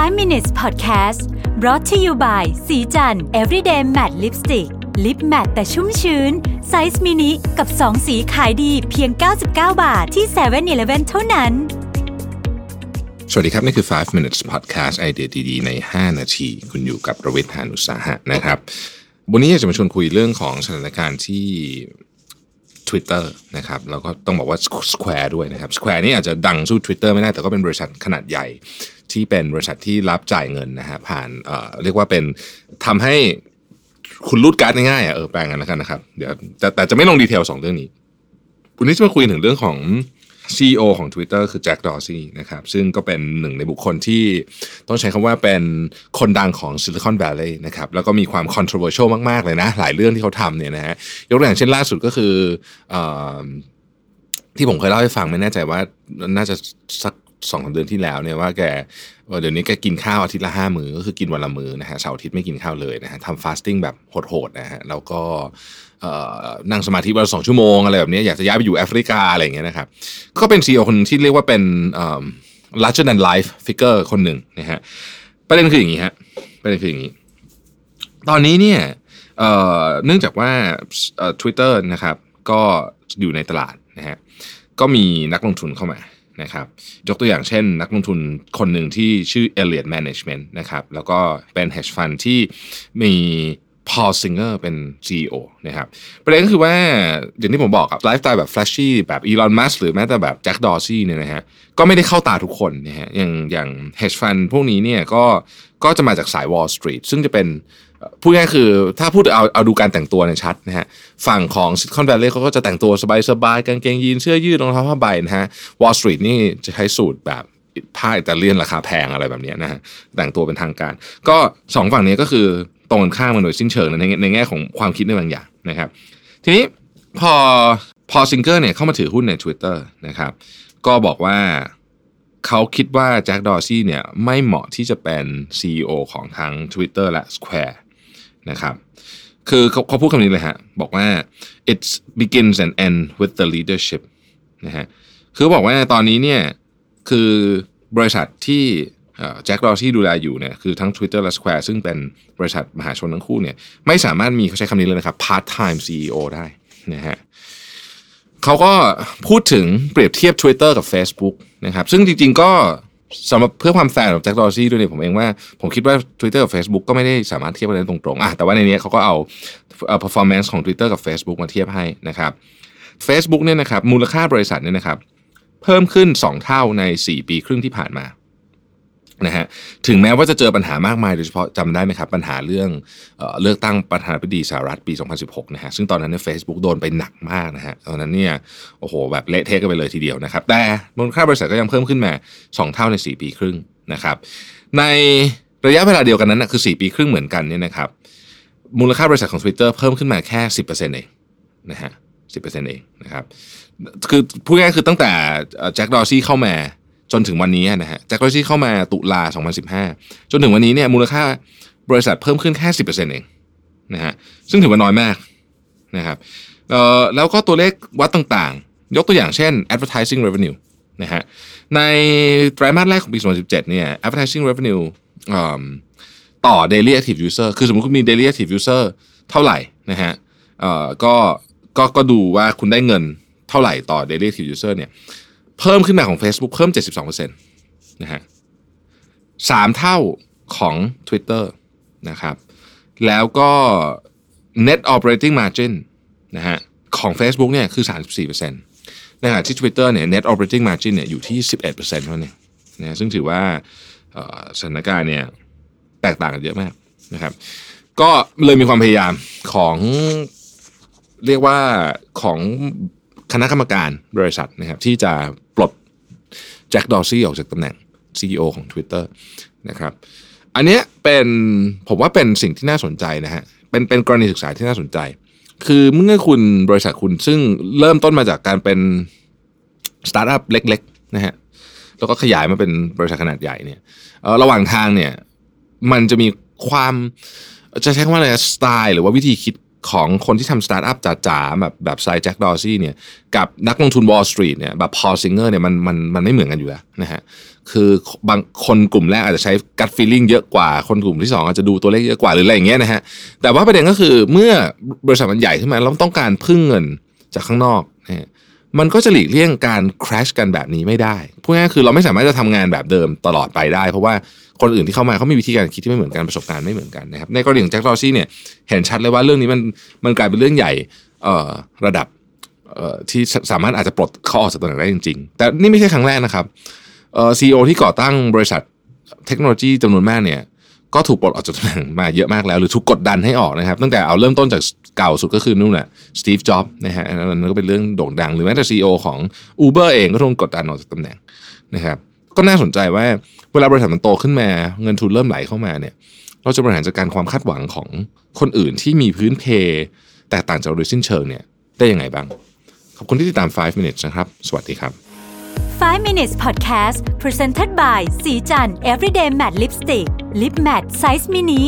5 minutes podcast brought to you by ศรีจันทร์ everyday matte lipstick lip matte แต่ชุ่มชื้น ไซส์มินิกับ 2 สีขายดีเพียง 99 บาทที่7-Eleven เท่านั้น สวัสดีครับ นี่คือ 5 minutes podcast ไอเดียดีๆ ใน 5 นาที คุณอยู่กับรวิศ หาญอุตสาหะนะครับ วันนี้อยากจะมาชวนคุยเรื่องของสถานการณ์ที่ Twitter นะครับแล้วก็ต้องบอกว่า Square ด้วยนะครับ Square นี่อาจจะดังสู้ Twitter ไม่ได้แต่ก็เป็นบริษัทขนาดใหญ่ ที่เป็นบริษัทที่รับจ่ายเงินนะฮะผ่านเอ่อเรียกว่าเป็นทำให้คุณรูดการ์ดง่ายๆอะเออแปลงกันแล้วกันนะครับเดี๋ยวแต่แต่จะไม่ลงดีเทลสองเรื่องนี้วันนี้จะมาคุยถึงเรื่องของ CEO ของ Twitter คือแจ็คดอร์ซี่นะครับซึ่งก็เป็นหนึ่งในบุคคลที่ต้องใช้คำว่าเป็นคนดังของ Silicon Valley นะครับแล้วก็มีความ controversial มากๆเลยนะ หลายเรื่องที่เขาทำเนี่ยนะฮะยกตัวอย่างเช่นล่าสุดก็คืออที่ผมเคยเล่าให้ฟังไม่แน่ใจว่าน่าจะสัก สองสาเดือนที่แล้วเนี่ยว่าแกเดี๋ยวนี้แกกินข้าวอาทิตย์ละห้ามือก็คือกินวันละมือนะฮะเสาร์อาทิตย์ไม่กินข้าวเลยนะฮะทำฟาสติ้งแบบโหดๆนะฮะแล้วก็นั่งสมาธิวันสองชั่วโมงอะไรแบบนี้อยากจะย้ายไปอยู่แอฟริกาอะไรอย่างเงี้ยนะครับก็เป็นซีอคนที่เรียกว่าเป็น larger than life figure คนหนึ่งนะฮะประเด็นคืออย่างนี้ฮะประเด็นคืออย่างนี้ ตอนนี้เนี่ยเนื่องจากว่าทวิตเตอร์นะครับก็อยู่ในตลาดนะฮะก็มีนักลงทุนเข้ามา นะครับยกตัวอย่างเช่น นักลงทุนคนหนึ่งที่ชื่อ Elliott Management นะครับแล้วก็เป็น hedge fund ที่มี Paul Singer เป็น CEO นะครับประเด็นก็คือว่าอย่างที่ผมบอกครับไลฟ์สไตล์แบบ flashy แบบอีลอนมัสหรือแม้แต่แบบแจ็คดอร์ซี่เนี่ยนะฮะก็ไม่ได้เข้าตาทุกคนนะฮะอย่างอย่าง hedge fund พวกนี้เนี่ยก็ก็จะมาจากสาย Wall Street ซึ่งจะเป็น พูดง่ายคือถ้าพูดเอาเอาดูการแต่งตัวเนี่ยชัดนะฮะฝั่งของซิลิคอนแวลลีย์เขาก็จะแต่งตัวสบายๆกางเกงยีนเสื้อยืดรองเท้าผ้าใบนะฮะ Wall Street นี่จะใช้สูทแบบผ้าอิตาเลียนราคาแพงอะไรแบบนี้นะฮะแต่งตัวเป็นทางการ ก็สองฝั่งนี้ก็คือตรงกันข้ามกันโดยสิ้นเชิงในในแง่ของความคิดในบางอย่างนะครับ ทีนี้พอพอล ซิงเกอร์เนี่ยเข้ามาถือหุ้นใน Twitter นะครับก็บอกว่าเขาคิดว่าแจ็คดอร์ซี่เนี่ยไม่เหมาะที่จะเป็น CEO ของทั้ง Twitter และ Square นะครับ คือเขาเขาพูดคำนี้เลยฮะ บอกว่า it begins and ends with the leadership นะฮะ คือบอกว่าตอนนี้เนี่ย คือบริษัทที่แจ็คดอซี่ดูแลอยู่เนี่ยคือทั้ง Twitter และ Square ซึ่งเป็นบริษัทมหาชนทั้งคู่เนี่ยไม่สามารถมีเขาใช้คำนี้เลยนะครับ part time CEO ได้นะฮะเขาก็พูดถึงเปรียบเทียบ Twitter กับ Facebook นะครับซึ่งจริงๆก็ สำหรับเพื่อความแฟร์ของแจ็คดอร์ซี่ด้วยเนี่ยผมเองว่า ผมคิดว่า Twitter กับ Facebook ก็ไม่ได้สามารถเทียบกันได้ตรงๆอะแต่ว่าในนี้เขาก็เอา performance ของ Twitter กับ Facebook มาเทียบให้นะครับ Facebook เนี่ยนะครับมูลค่าบริษัทเนี่ยนะครับเพิ่มขึ้น 2 เท่าใน 4 ปีครึ่งที่ผ่านมา นะฮะถึงแม้ว่าจะเจอปัญหามากมายโดยเฉพาะจำได้ไหมครับ ปัญหาเรื่องเออเลือกตั้งประธานาธิบดีสหรัฐปี 2016 นะฮะซึ่งตอนนั้นเนี่ยเฟซบุ๊กโดนไปหนักมากนะฮะตอนนั้นเนี่ยโอ้โหแบบเละเทะกันไปเลยทีเดียวนะครับ แต่มูลค่าบริษัทก็ยังเพิ่มขึ้นมา 2 เท่าใน 4 ปีครึ่งนะครับ ในระยะเวลาเดียวกันนั้นนะคือ 4 ปีครึ่งเหมือนกันเนี่ยนะครับมูลค่าบริษัทของ Twitter เพิ่มขึ้นมาแค่ 10%เองนะฮะ10%เองนะครับคือพูดง่ายคือตั้งแต่แจ็คดอร์ซี่เข้ามา จนถึงวันนี้นะฮะแจ็คดอร์ซี่เข้ามาตุลา 2015 จนถึงวันนี้เนี่ยมูลค่าบริษัทเพิ่มขึ้นแค่ 10%เองนะฮะซึ่งถือว่าน้อยมากนะครับแล้วก็ตัวเลขวัดต่างๆ ยกตัวอย่างเช่น advertising revenue นะฮะในไตรมาสแรกของปี 2017 เนี่ย advertising revenue ต่อ daily active user คือสมมติคุณมี daily active user เท่าไหร่นะฮะก็ก็ก็ดูว่าคุณได้เงินเท่าไหร่ต่อ daily active user เนี่ย เพิ่มขึ้นมาของ Facebook เพิ่ม 72%นะฮะสามเท่าของ Twitter นะครับ แล้วก็ net operating margin นะฮะของ Facebook เนี่ยคือ 34%ในขณะที่ Twitter เนี่ย net operating margin เนี่ยอยู่ที่ 11%เท่านั้นนะซึ่งถือว่าสถานการณ์เนี่ยแตกต่างกันเยอะมากนะครับ ก็เลยมีความพยายามของเรียกว่าของคณะกรรมการบริษัทนะครับที่จะ แจ็คดอร์ซี่ออกจากตำแหน่ง CEO ของ Twitter นะครับอันนี้เป็นผมว่าเป็นสิ่งที่น่าสนใจนะฮะเป็นเป็นกรณีศึกษาที่น่าสนใจ คือเมื่อคุณบริษัทคุณซึ่งเริ่มต้นมาจากการเป็นสตาร์ทอัพเล็กๆนะฮะแล้วก็ขยายมาเป็นบริษัทขนาดใหญ่เนี่ยระหว่างทางเนี่ยมันจะมีความจะใช้คำว่าอะไรสไตล์หรือว่าวิธีคิด ของคนที่ทำสตาร์ทอัพจ๋าๆแบบแบบสายแจ็คดอร์ซี่เนี่ยกับนักลงทุน Wall Street เนี่ยแบบพอล ซิงเกอร์เนี่ยมันมันมันไม่เหมือนกันอยู่แล้วนะฮะคือบางคนกลุ่มแรกอาจจะใช้ gut feeling เยอะกว่าคนกลุ่มที่ 2 อาจจะดูตัวเลขเยอะกว่าหรืออะไรอย่างเงี้ยนะฮะแต่ว่าประเด็นก็คือเมื่อบริษัทมันใหญ่ขึ้นมาเราต้องการพึ่งเงินจากข้างนอกนะ มันก็จะหลีกเลี่ยงการ clash กันแบบนี้ไม่ได้พูดง่ายคือเราไม่สามารถจะทำงานแบบเดิมตลอดไปได้ เพราะว่าคนอื่นที่เข้ามาเขามีวิธีการคิดที่ไม่เหมือนกันประสบการณ์ไม่เหมือนกันนะครับในกรณีของแจ็คดอซี่เนี่ยเห็นชัดเลยว่าเรื่องนี้มันมันกลายเป็นเรื่องใหญ่ระดับที่สามารถอาจจะปลดเขาออกจากตำแหน่งได้จริง ๆ แต่นี่ไม่ใช่ครั้งแรกนะครับซีอีโอที่ก่อตั้งบริษัทเทคโนโลยีจำนวนมากเนี่ยก็ถูกปลดออกจากตำแหน่งมาเยอะมากแล้ว หรือถูกกดดันให้ออกนะครับ ตั้งแต่เอาเริ่มต้นจาก เก่าสุดก็คือนู่นแหละสตีฟจ็อบนะฮะนั่นก็เป็นเรื่องโด่งดัง หรือแม้แต่ซีอของ Uber เองก็ถูกกดดันออกจากตำแหน่งนะครับก็น่าสนใจว่าเวลาบริษัทมันโตขึ้นมาเงินทุนเริ่มไหลเข้ามาเนี่ยเราจะบริหารจัดการความคาดหวังของคนอื่นที่มีพื้นเพ แตกต่างจากโดยสิ้นเชิงเนี่ยได้ยังไงบ้าง ขอบคุณที่ติดตาม 5 minutes นะครับ สวัสดีครับ 5 minutes podcast presented by สีจัน everyday matte lipstick lip matte size mini